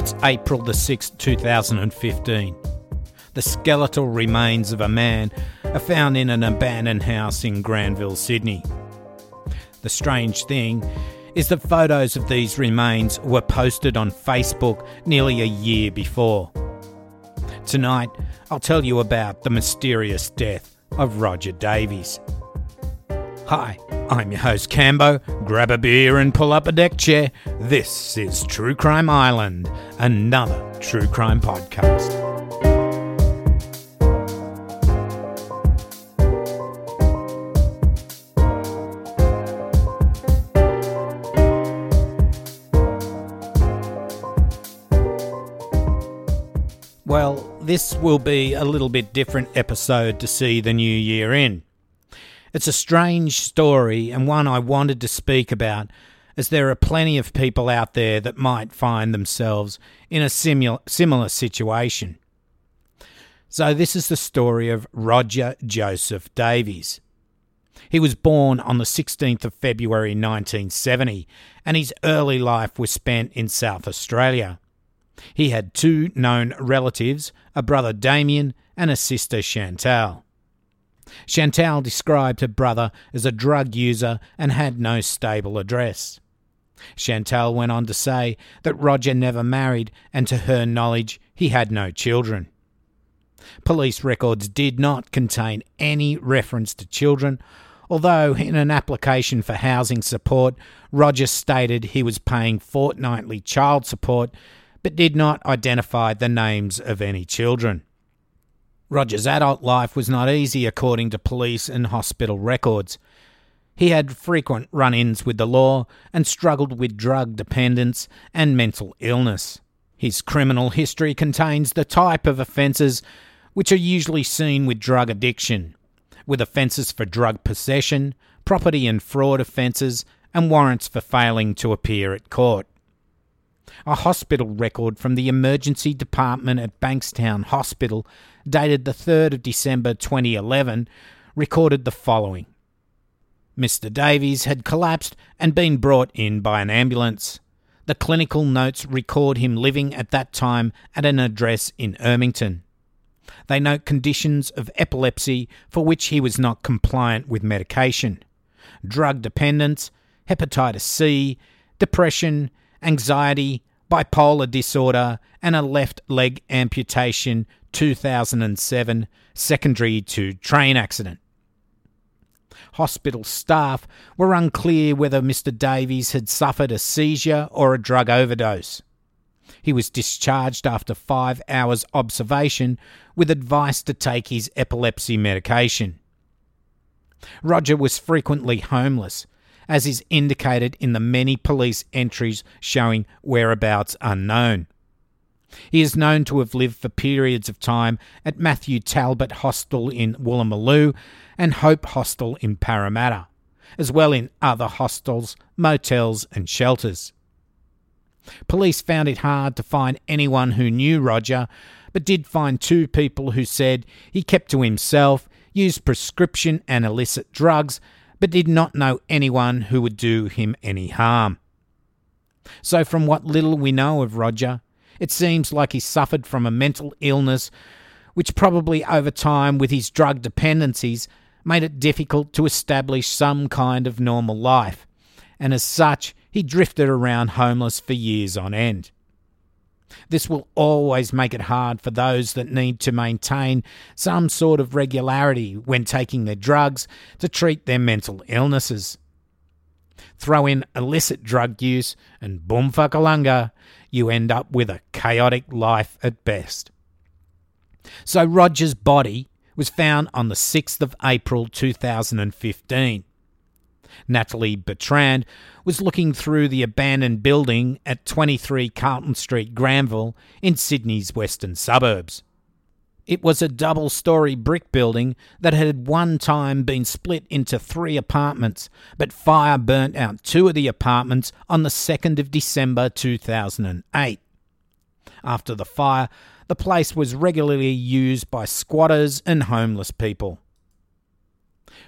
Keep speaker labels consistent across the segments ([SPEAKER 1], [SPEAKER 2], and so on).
[SPEAKER 1] It's April the 6th, 2015. The skeletal remains of a man are found in an abandoned house in Granville, Sydney. The strange thing is that photos of these remains were posted on Facebook nearly a year before. Tonight, I'll tell you about the mysterious death of Roger Davies. Hi, I'm your host Cambo. Grab a beer and pull up a deck chair. This is True Crime Island, another true crime podcast. Well, this will be a little bit different episode to see the new year in. It's a strange story and one I wanted to speak about, as there are plenty of people out there that might find themselves in a simul- similar situation. So, this is the story of Roger Joseph Davies. He was born on the 16th of February 1970, and his early life was spent in South Australia. He had two known relatives, a brother Damien and a sister Chantal. Chantal described her brother as a drug user and had no stable address. Chantal went on to say that Roger never married and to her knowledge he had no children. Police records did not contain any reference to children, although in an application for housing support, Roger stated he was paying fortnightly child support but did not identify the names of any children. Roger's adult life was not easy, according to police and hospital records. He had frequent run ins with the law and struggled with drug dependence and mental illness. His criminal history contains the type of offences which are usually seen with drug addiction, with offences for drug possession, property and fraud offences, and warrants for failing to appear at court. A hospital record from the emergency department at Bankstown Hospital, dated the 3rd of December 2011, recorded the following Mr. Davies had collapsed and been brought in by an ambulance. The clinical notes record him living at that time at an address in Ermington. They note conditions of epilepsy for which he was not compliant with medication, drug dependence, hepatitis C, depression, anxiety, bipolar disorder, and a left leg amputation 2007, secondary to train accident. Hospital staff were unclear whether Mr. Davies had suffered a seizure or a drug overdose. He was discharged after five hours' observation with advice to take his epilepsy medication. Roger was frequently homeless, as is indicated in the many police entries showing whereabouts unknown. He is known to have lived for periods of time at Matthew Talbot Hostel in Woolloomooloo and Hope Hostel in Parramatta, as well in other hostels, motels, and shelters. Police found it hard to find anyone who knew Roger, but did find two people who said he kept to himself, used prescription and illicit drugs, but did not know anyone who would do him any harm. So, from what little we know of Roger, it seems like he suffered from a mental illness which probably over time, with his drug dependencies, made it difficult to establish some kind of normal life, and as such, he drifted around homeless for years on end. This will always make it hard for those that need to maintain some sort of regularity when taking their drugs to treat their mental illnesses. Throw in illicit drug use, and boom fuckalunga, you end up with a chaotic life at best. So Roger's body was found on the 6th of April 2015. Natalie Bertrand, was looking through the abandoned building at 23 Carlton Street, Granville, in Sydney's western suburbs. It was a double story brick building that had one time been split into three apartments, but fire burnt out two of the apartments on the 2nd of December 2008. After the fire, the place was regularly used by squatters and homeless people.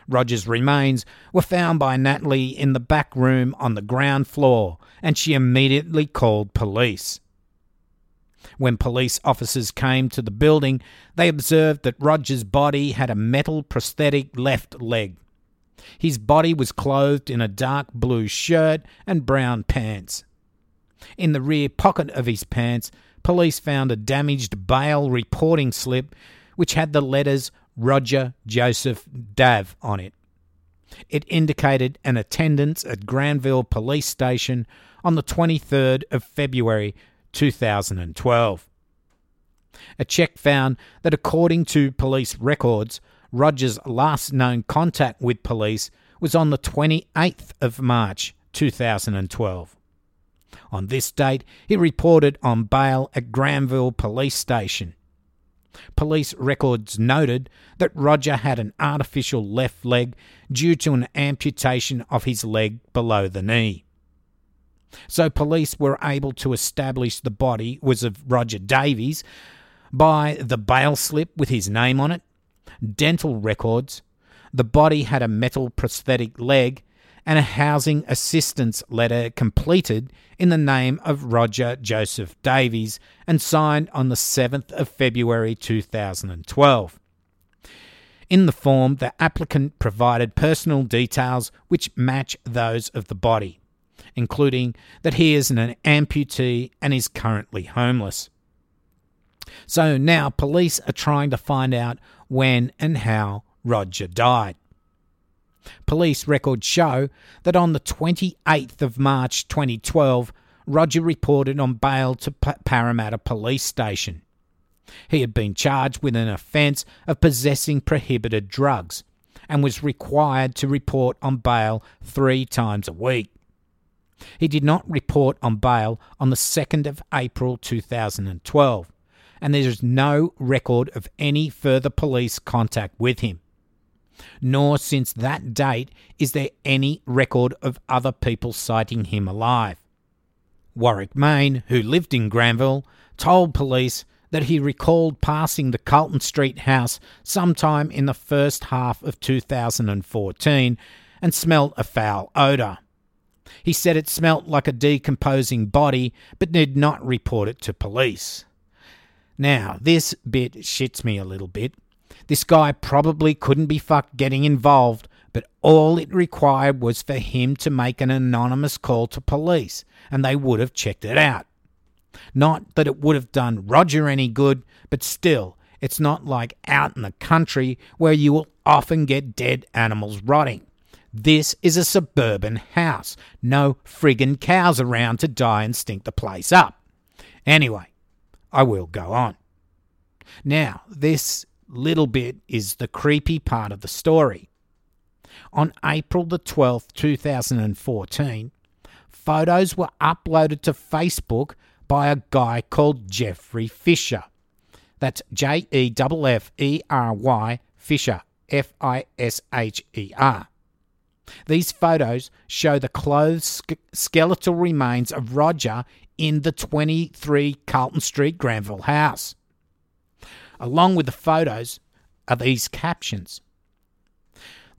[SPEAKER 1] Roger's remains were found by Natalie in the back room on the ground floor, and she immediately called police. When police officers came to the building, they observed that Roger's body had a metal prosthetic left leg. His body was clothed in a dark blue shirt and brown pants. In the rear pocket of his pants, police found a damaged bail reporting slip which had the letters Roger Joseph Dav on it. It indicated an attendance at Granville Police Station on the 23rd of February 2012. A check found that according to police records, Roger's last known contact with police was on the 28th of March 2012. On this date, he reported on bail at Granville Police Station. Police records noted that Roger had an artificial left leg due to an amputation of his leg below the knee. So police were able to establish the body was of Roger Davies by the bail slip with his name on it, dental records, the body had a metal prosthetic leg, and a housing assistance letter completed in the name of Roger Joseph Davies and signed on the 7th of February 2012. In the form, the applicant provided personal details which match those of the body, including that he is an amputee and is currently homeless. So now police are trying to find out when and how Roger died. Police records show that on the 28th of March 2012, Roger reported on bail to P- Parramatta Police Station. He had been charged with an offence of possessing prohibited drugs and was required to report on bail three times a week. He did not report on bail on the 2nd of April 2012, and there is no record of any further police contact with him nor since that date is there any record of other people sighting him alive. Warwick Main, who lived in Granville, told police that he recalled passing the Carlton Street house sometime in the first half of 2014 and smelt a foul odour. He said it smelt like a decomposing body, but did not report it to police. Now, this bit shits me a little bit this guy probably couldn't be fucked getting involved, but all it required was for him to make an anonymous call to police, and they would have checked it out. Not that it would have done Roger any good, but still, it's not like out in the country where you will often get dead animals rotting. This is a suburban house. No friggin' cows around to die and stink the place up. Anyway, I will go on. Now, this little bit is the creepy part of the story. On April the 12th, 2014, photos were uploaded to Facebook by a guy called Jeffery Fisher. That's J E F F E R Y Fisher, F I S H E R. These photos show the clothed skeletal remains of Roger in the 23 Carlton Street Granville house. Along with the photos are these captions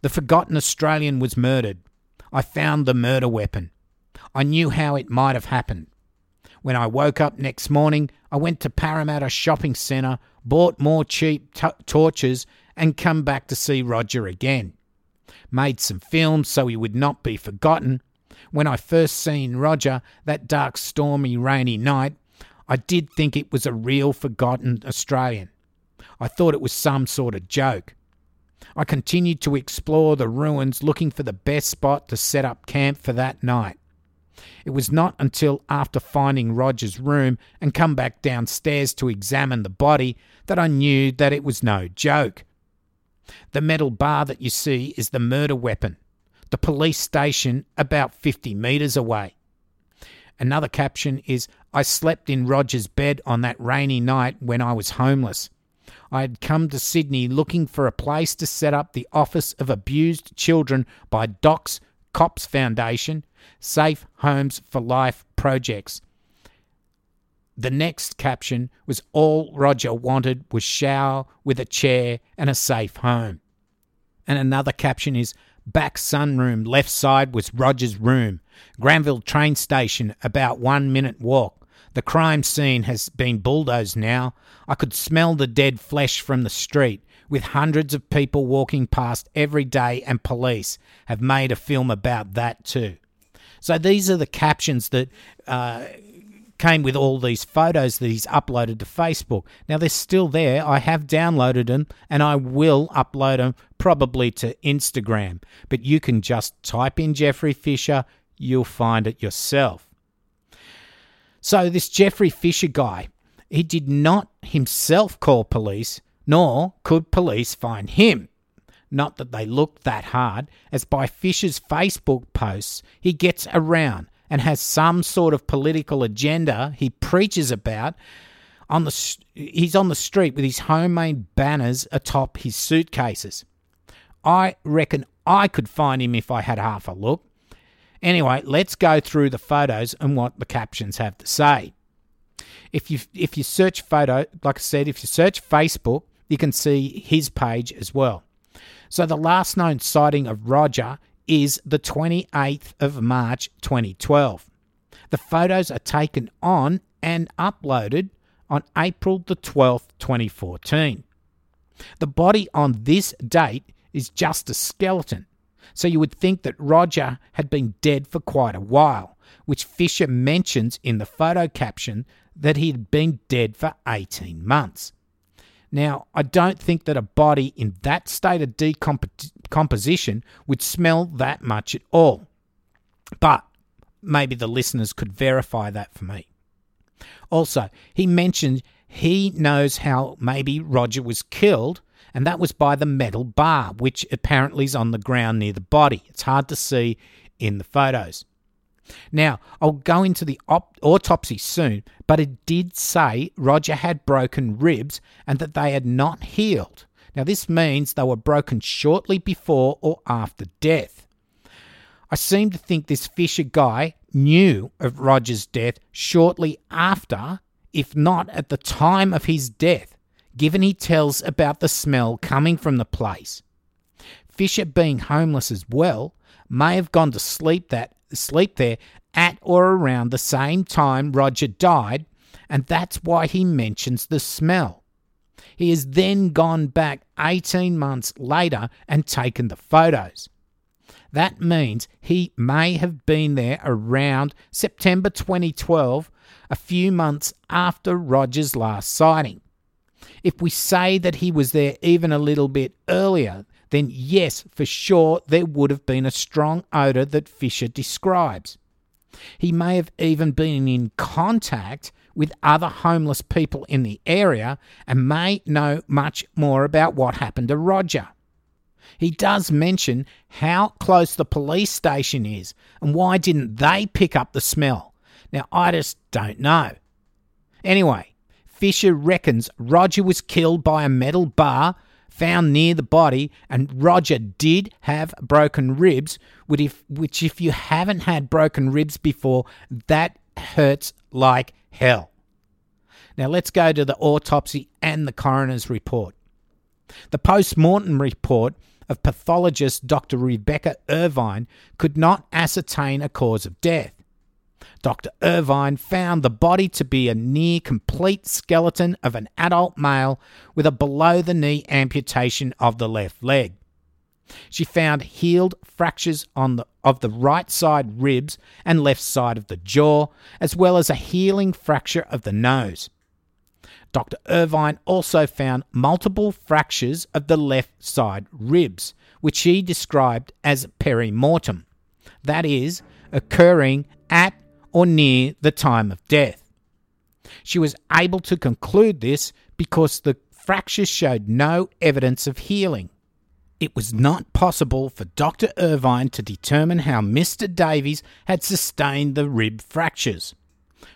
[SPEAKER 1] The forgotten Australian was murdered. I found the murder weapon. I knew how it might have happened. When I woke up next morning, I went to Parramatta Shopping Centre, bought more cheap t- torches, and come back to see Roger again. Made some films so he would not be forgotten. When I first seen Roger that dark, stormy, rainy night, I did think it was a real forgotten Australian. I thought it was some sort of joke. I continued to explore the ruins looking for the best spot to set up camp for that night. It was not until after finding Roger's room and come back downstairs to examine the body that I knew that it was no joke. The metal bar that you see is the murder weapon, the police station about 50 metres away. Another caption is I slept in Roger's bed on that rainy night when I was homeless. I had come to Sydney looking for a place to set up the Office of Abused Children by DOCS COPS Foundation, Safe Homes for Life projects. The next caption was all Roger wanted was shower with a chair and a safe home. And another caption is back sunroom left side was Roger's room. Granville train station about one minute walk. The crime scene has been bulldozed now. I could smell the dead flesh from the street, with hundreds of people walking past every day, and police have made a film about that too. So these are the captions that uh, came with all these photos that he's uploaded to Facebook. Now they're still there. I have downloaded them and I will upload them probably to Instagram. But you can just type in Jeffery Fisher, you'll find it yourself. So this Jeffery Fisher guy, he did not himself call police, nor could police find him. Not that they looked that hard, as by Fisher's Facebook posts, he gets around and has some sort of political agenda he preaches about. On the, he's on the street with his homemade banners atop his suitcases. I reckon I could find him if I had half a look. Anyway, let's go through the photos and what the captions have to say. If you if you search photo, like I said, if you search Facebook, you can see his page as well. So the last known sighting of Roger is the 28th of March 2012. The photos are taken on and uploaded on April the 12th, 2014. The body on this date is just a skeleton, so you would think that Roger had been dead for quite a while, which Fisher mentions in the photo caption that he had been dead for 18 months. Now, I don't think that a body in that state of decomposition would smell that much at all. But maybe the listeners could verify that for me. Also, he mentioned he knows how maybe Roger was killed, and that was by the metal bar, which apparently is on the ground near the body. It's hard to see in the photos. Now, I'll go into the op- autopsy soon, but it did say Roger had broken ribs and that they had not healed. Now, this means they were broken shortly before or after death. I seem to think this Fisher guy knew of Roger's death shortly after, if not at the time of his death, given he tells about the smell coming from the place. Fisher, being homeless as well, may have gone to sleep that sleep there at or around the same time Roger died, and that's why he mentions the smell. He has then gone back 18 months later and taken the photos. That means he may have been there around September 2012, a few months after Roger's last sighting. If we say that he was there even a little bit earlier, then yes, for sure, there would have been a strong odour that Fisher describes. He may have even been in contact with other homeless people in the area and may know much more about what happened to Roger. He does mention how close the police station is and why didn't they pick up the smell. Now, I just don't know. Anyway, Fisher reckons Roger was killed by a metal bar found near the body, and Roger did have broken ribs, which if, which if you haven't had broken ribs before, that hurts like hell. Now let's go to the autopsy and the coroner's report. The post mortem report of pathologist Dr. Rebecca Irvine could not ascertain a cause of death. Dr. Irvine found the body to be a near complete skeleton of an adult male with a below the knee amputation of the left leg. She found healed fractures on the, of the right side ribs and left side of the jaw, as well as a healing fracture of the nose. Dr. Irvine also found multiple fractures of the left side ribs, which she described as perimortem, that is, occurring at or near the time of death. She was able to conclude this because the fractures showed no evidence of healing. It was not possible for Dr. Irvine to determine how Mr. Davies had sustained the rib fractures,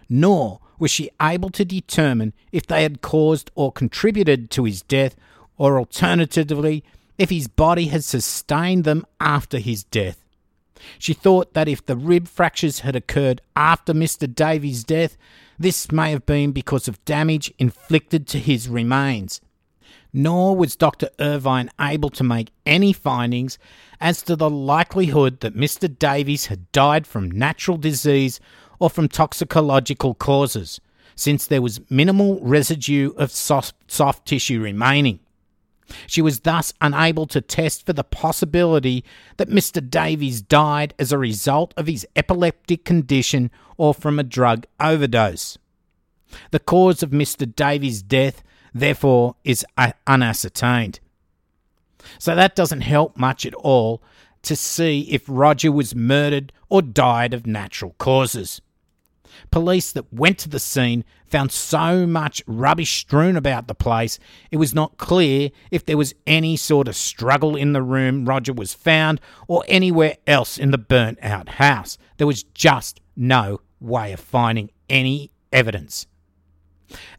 [SPEAKER 1] nor was she able to determine if they had caused or contributed to his death, or alternatively, if his body had sustained them after his death. She thought that if the rib fractures had occurred after Mr. Davies' death, this may have been because of damage inflicted to his remains. Nor was Dr. Irvine able to make any findings as to the likelihood that Mr. Davies had died from natural disease or from toxicological causes, since there was minimal residue of soft, soft tissue remaining. She was thus unable to test for the possibility that Mr. Davies died as a result of his epileptic condition or from a drug overdose. The cause of Mr. Davies' death, therefore, is uh, unascertained. So that doesn't help much at all to see if Roger was murdered or died of natural causes. Police that went to the scene found so much rubbish strewn about the place, it was not clear if there was any sort of struggle in the room Roger was found or anywhere else in the burnt out house. There was just no way of finding any evidence.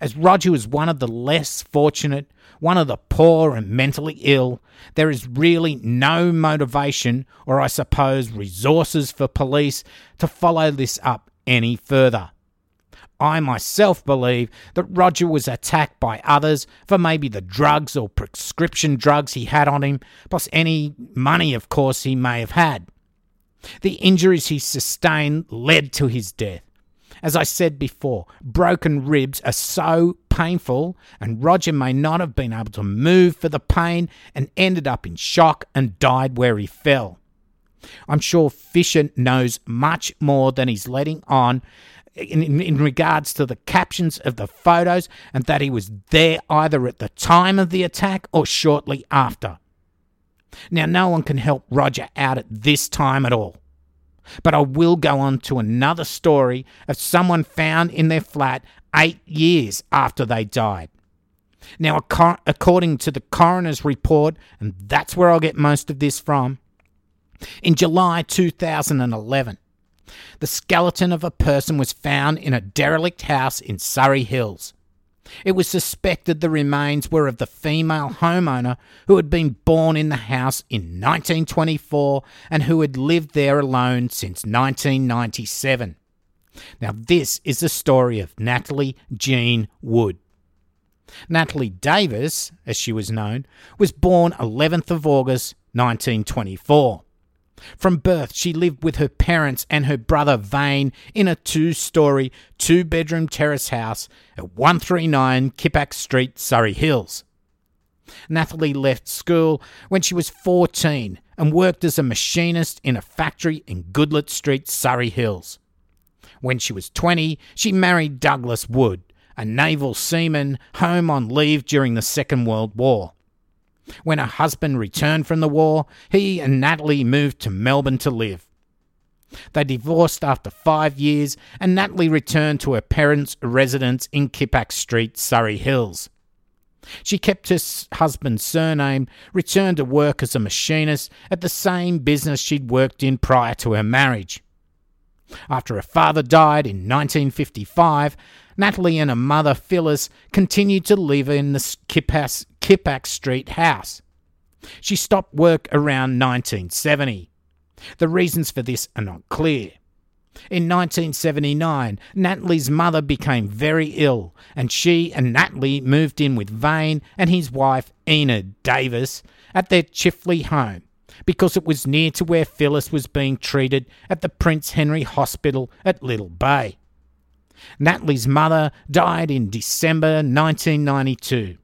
[SPEAKER 1] As Roger was one of the less fortunate, one of the poor and mentally ill, there is really no motivation or I suppose resources for police to follow this up any further. I myself believe that Roger was attacked by others for maybe the drugs or prescription drugs he had on him, plus any money, of course, he may have had. The injuries he sustained led to his death. As I said before, broken ribs are so painful, and Roger may not have been able to move for the pain and ended up in shock and died where he fell. I'm sure Fisher knows much more than he's letting on in, in, in, regards to the captions of the photos and that he was there either at the time of the attack or shortly after. Now, no one can help Roger out at this time at all. But I will go on to another story of someone found in their flat eight years after they died. Now, according to the coroner's report, and that's where I'll get most of this from, in July 2011, the skeleton of a person was found in a derelict house in Surry Hills. It was suspected the remains were of the female homeowner who had been born in the house in 1924 and who had lived there alone since 1997. Now, this is the story of Natalie Jean Wood. Natalie Davis, as she was known, was born 11th of August 1924. From birth, she lived with her parents and her brother Vane in a two story, two bedroom terrace house at 139 Kippax Street, Surry Hills. Natalie left school when she was 14 and worked as a machinist in a factory in Goodlet Street, Surry Hills. When she was 20, she married Douglas Wood, a naval seaman home on leave during the Second World War. When her husband returned from the war, he and Natalie moved to Melbourne to live. They divorced after five years, and Natalie returned to her parents' residence in Kippax Street, Surry Hills. She kept her husband's surname, returned to work as a machinist at the same business she'd worked in prior to her marriage. After her father died in 1955, Natalie and her mother Phyllis continued to live in the Kippax Street house. She stopped work around 1970. The reasons for this are not clear. In 1979, Natalie's mother became very ill, and she and Natalie moved in with Vane and his wife Enid Davis at their Chifley home because it was near to where Phyllis was being treated at the Prince Henry Hospital at Little Bay. Natalie's mother died in December 1992.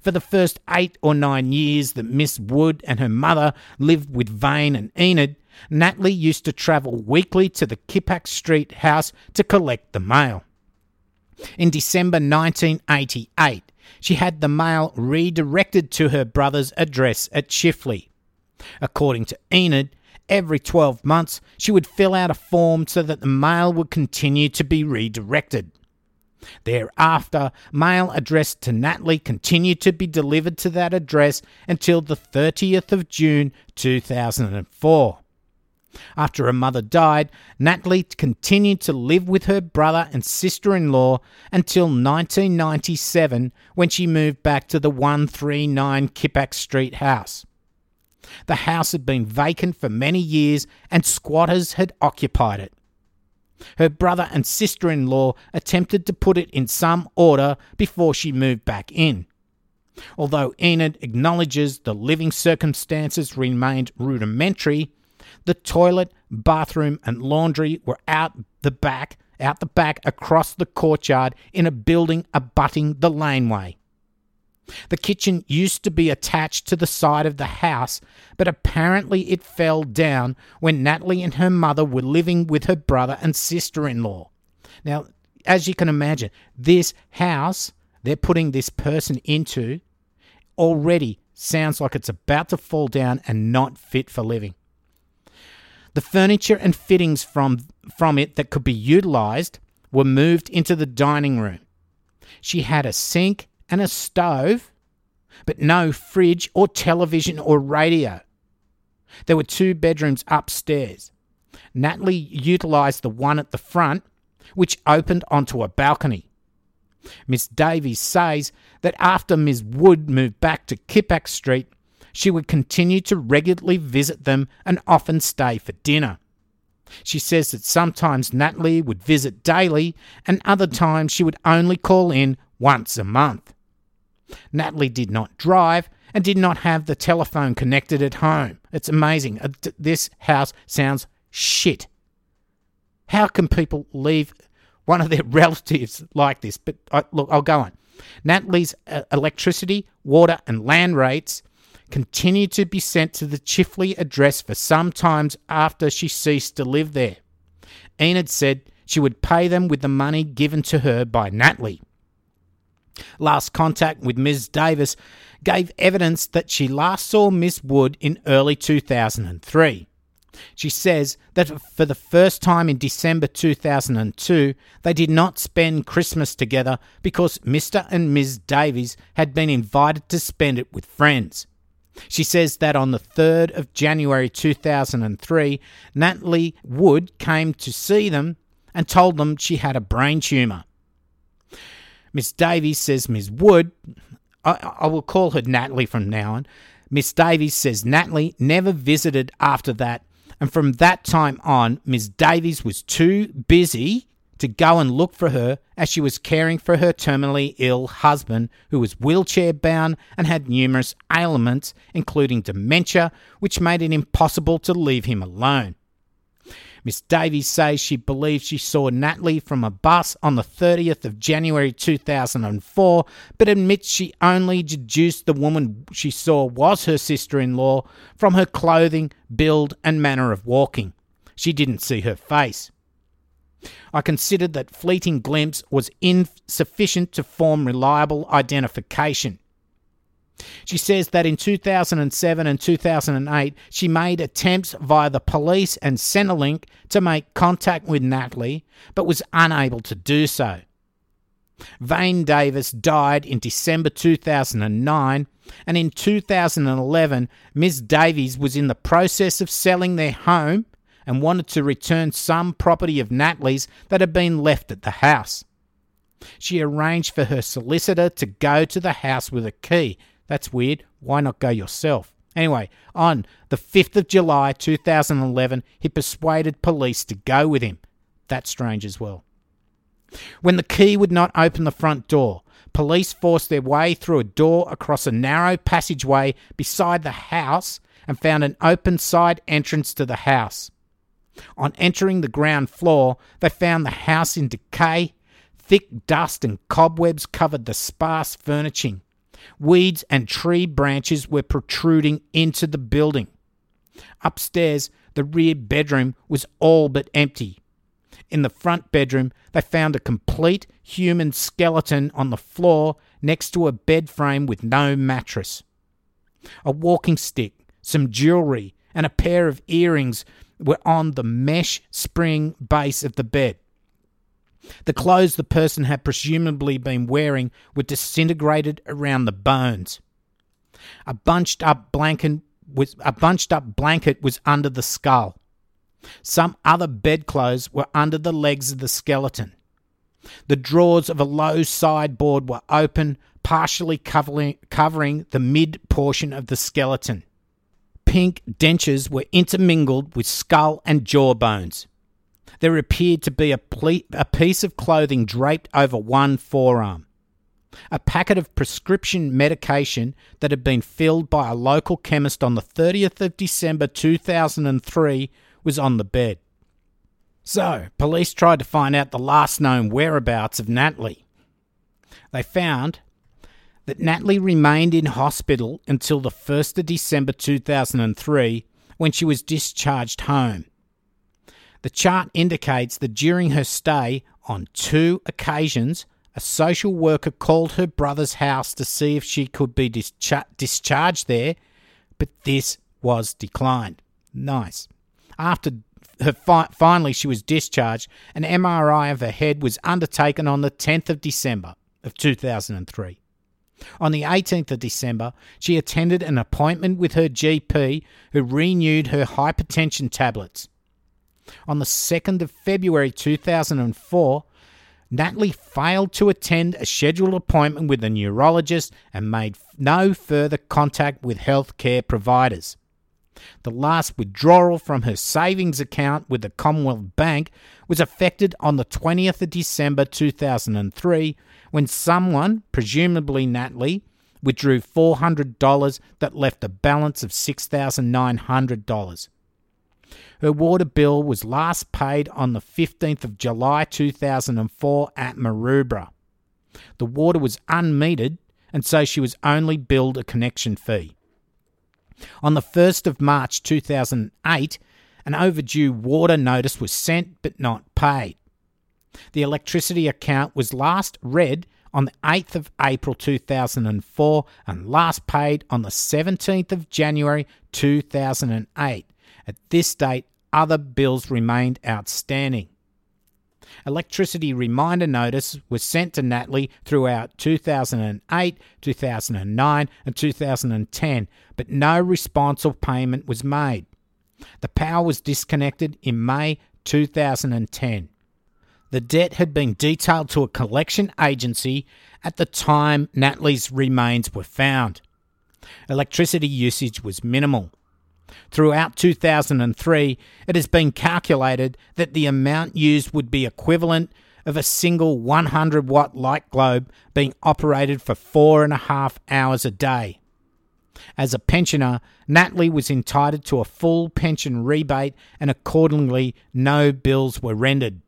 [SPEAKER 1] For the first eight or nine years that Miss Wood and her mother lived with Vane and Enid, Natalie used to travel weekly to the Kippax Street house to collect the mail. In December 1988, she had the mail redirected to her brother's address at Chifley. According to Enid, every 12 months she would fill out a form so that the mail would continue to be redirected. Thereafter, mail addressed to Natalie continued to be delivered to that address until the 30th of June 2004. After her mother died, Natalie continued to live with her brother and sister in law until 1997 when she moved back to the 139 Kippax Street house. The house had been vacant for many years and squatters had occupied it. Her brother and sister in law attempted to put it in some order before she moved back in. Although Enid acknowledges the living circumstances remained rudimentary, the toilet, bathroom, and laundry were out the back out the back across the courtyard in a building abutting the laneway. The kitchen used to be attached to the side of the house, but apparently it fell down when Natalie and her mother were living with her brother and sister in law. Now, as you can imagine, this house they're putting this person into already sounds like it's about to fall down and not fit for living. The furniture and fittings from, from it that could be utilized were moved into the dining room. She had a sink and a stove, but no fridge or television or radio. There were two bedrooms upstairs. Natalie utilized the one at the front, which opened onto a balcony. Miss Davies says that after Miss Wood moved back to Kippax Street, she would continue to regularly visit them and often stay for dinner. She says that sometimes Natalie would visit daily and other times she would only call in once a month. Natalie did not drive and did not have the telephone connected at home. It's amazing. Uh, this house sounds shit. How can people leave one of their relatives like this? But uh, look, I'll go on. Natalie's uh, electricity, water, and land rates continued to be sent to the Chifley address for some times after she ceased to live there. Enid said she would pay them with the money given to her by Natalie. Last contact with Ms. Davis gave evidence that she last saw Miss Wood in early 2003. She says that for the first time in December 2002, they did not spend Christmas together because Mr. and Ms. Davies had been invited to spend it with friends. She says that on the 3rd of January 2003, Natalie Wood came to see them and told them she had a brain tumour. Miss Davies says Miss Wood, I, I will call her Natalie from now on. Miss Davies says Natalie never visited after that, and from that time on, Miss Davies was too busy to go and look for her as she was caring for her terminally ill husband, who was wheelchair bound and had numerous ailments, including dementia, which made it impossible to leave him alone. Miss Davies says she believes she saw Natalie from a bus on the 30th of January 2004, but admits she only deduced the woman she saw was her sister in law from her clothing, build, and manner of walking. She didn't see her face. I considered that fleeting glimpse was insufficient to form reliable identification. She says that in 2007 and 2008, she made attempts via the police and Centrelink to make contact with Natalie, but was unable to do so. Vane Davis died in December 2009, and in 2011, Ms. Davies was in the process of selling their home and wanted to return some property of Natalie's that had been left at the house. She arranged for her solicitor to go to the house with a key. That's weird. Why not go yourself? Anyway, on the 5th of July 2011, he persuaded police to go with him. That's strange as well. When the key would not open the front door, police forced their way through a door across a narrow passageway beside the house and found an open side entrance to the house. On entering the ground floor, they found the house in decay. Thick dust and cobwebs covered the sparse furnishing. Weeds and tree branches were protruding into the building. Upstairs, the rear bedroom was all but empty. In the front bedroom, they found a complete human skeleton on the floor next to a bed frame with no mattress. A walking stick, some jewelry, and a pair of earrings were on the mesh spring base of the bed. The clothes the person had presumably been wearing were disintegrated around the bones. A bunched up blanket was a bunched up blanket was under the skull. Some other bedclothes were under the legs of the skeleton. The drawers of a low sideboard were open, partially covering, covering the mid portion of the skeleton pink dentures were intermingled with skull and jaw bones. There appeared to be a, ple- a piece of clothing draped over one forearm. A packet of prescription medication that had been filled by a local chemist on the 30th of December 2003 was on the bed. So, police tried to find out the last known whereabouts of Natalie. They found that Natalie remained in hospital until the 1st of December 2003 when she was discharged home. The chart indicates that during her stay, on two occasions, a social worker called her brother's house to see if she could be dischar- discharged there, but this was declined. Nice. After her fi- finally she was discharged, an MRI of her head was undertaken on the 10th of December of 2003. On the 18th of December, she attended an appointment with her GP who renewed her hypertension tablets. On the 2nd of February 2004, Natalie failed to attend a scheduled appointment with a neurologist and made no further contact with healthcare providers. The last withdrawal from her savings account with the Commonwealth Bank was effected on the 20th of December 2003 when someone, presumably Natalie, withdrew $400 that left a balance of $6,900. Her water bill was last paid on the 15th of July 2004 at Maroubra. The water was unmetered, and so she was only billed a connection fee. On the 1st of March 2008, an overdue water notice was sent but not paid. The electricity account was last read on the 8th of April 2004 and last paid on the 17th of January 2008. At this date, other bills remained outstanding. Electricity reminder notice was sent to Natalie throughout 2008, 2009, and 2010, but no response or payment was made. The power was disconnected in May 2010. The debt had been detailed to a collection agency at the time Natalie's remains were found. Electricity usage was minimal. Throughout 2003, it has been calculated that the amount used would be equivalent of a single 100 watt light globe being operated for four and a half hours a day. As a pensioner, Natalie was entitled to a full pension rebate and accordingly no bills were rendered.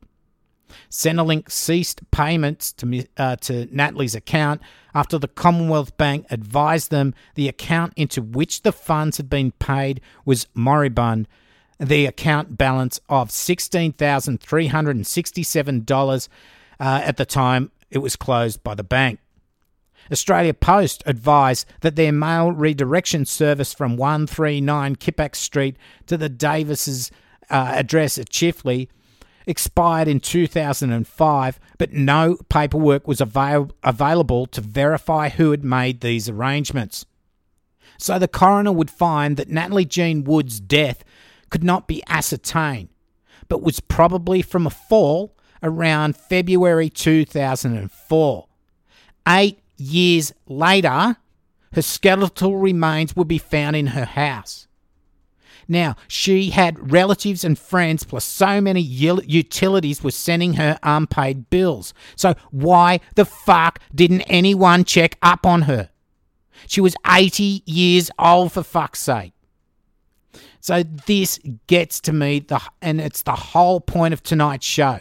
[SPEAKER 1] Centrelink ceased payments to, uh, to Natalie's account after the Commonwealth Bank advised them the account into which the funds had been paid was moribund. The account balance of $16,367 uh, at the time it was closed by the bank. Australia Post advised that their mail redirection service from 139 Kippax Street to the Davises uh, address at Chifley expired in 2005, but no paperwork was avail- available to verify who had made these arrangements. So the coroner would find that Natalie Jean Wood's death could not be ascertained, but was probably from a fall around February 2004. Eight years later, her skeletal remains would be found in her house. Now, she had relatives and friends, plus so many utilities were sending her unpaid bills. So, why the fuck didn't anyone check up on her? She was 80 years old, for fuck's sake. So, this gets to me, the, and it's the whole point of tonight's show.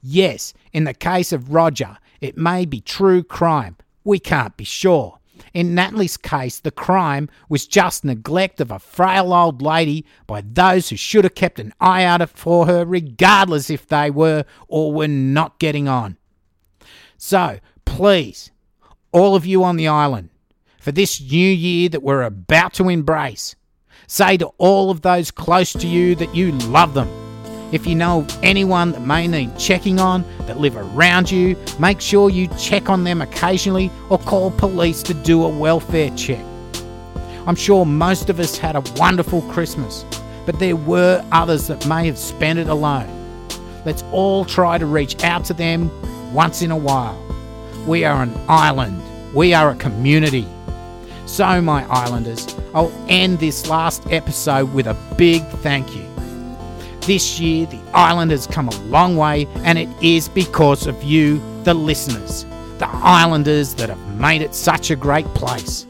[SPEAKER 1] Yes, in the case of Roger, it may be true crime. We can't be sure. In Natalie's case, the crime was just neglect of a frail old lady by those who should have kept an eye out for her, regardless if they were or were not getting on. So, please, all of you on the island, for this new year that we're about to embrace, say to all of those close to you that you love them if you know anyone that may need checking on that live around you, make sure you check on them occasionally or call police to do a welfare check. I'm sure most of us had a wonderful Christmas, but there were others that may have spent it alone. Let's all try to reach out to them once in a while. We are an island, we are a community. So, my islanders, I'll end this last episode with a big thank you. This year, the island has come a long way, and it is because of you, the listeners, the islanders that have made it such a great place.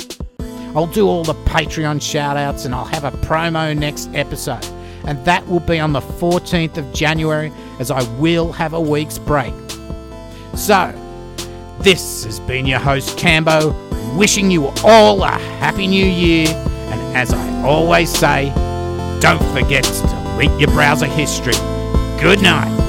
[SPEAKER 1] I'll do all the Patreon shout outs and I'll have a promo next episode. and that will be on the 14th of January, as I will have a week's break. So, this has been your host, Cambo, wishing you all a happy new year, and as I always say, don't forget to your browser history. Good night.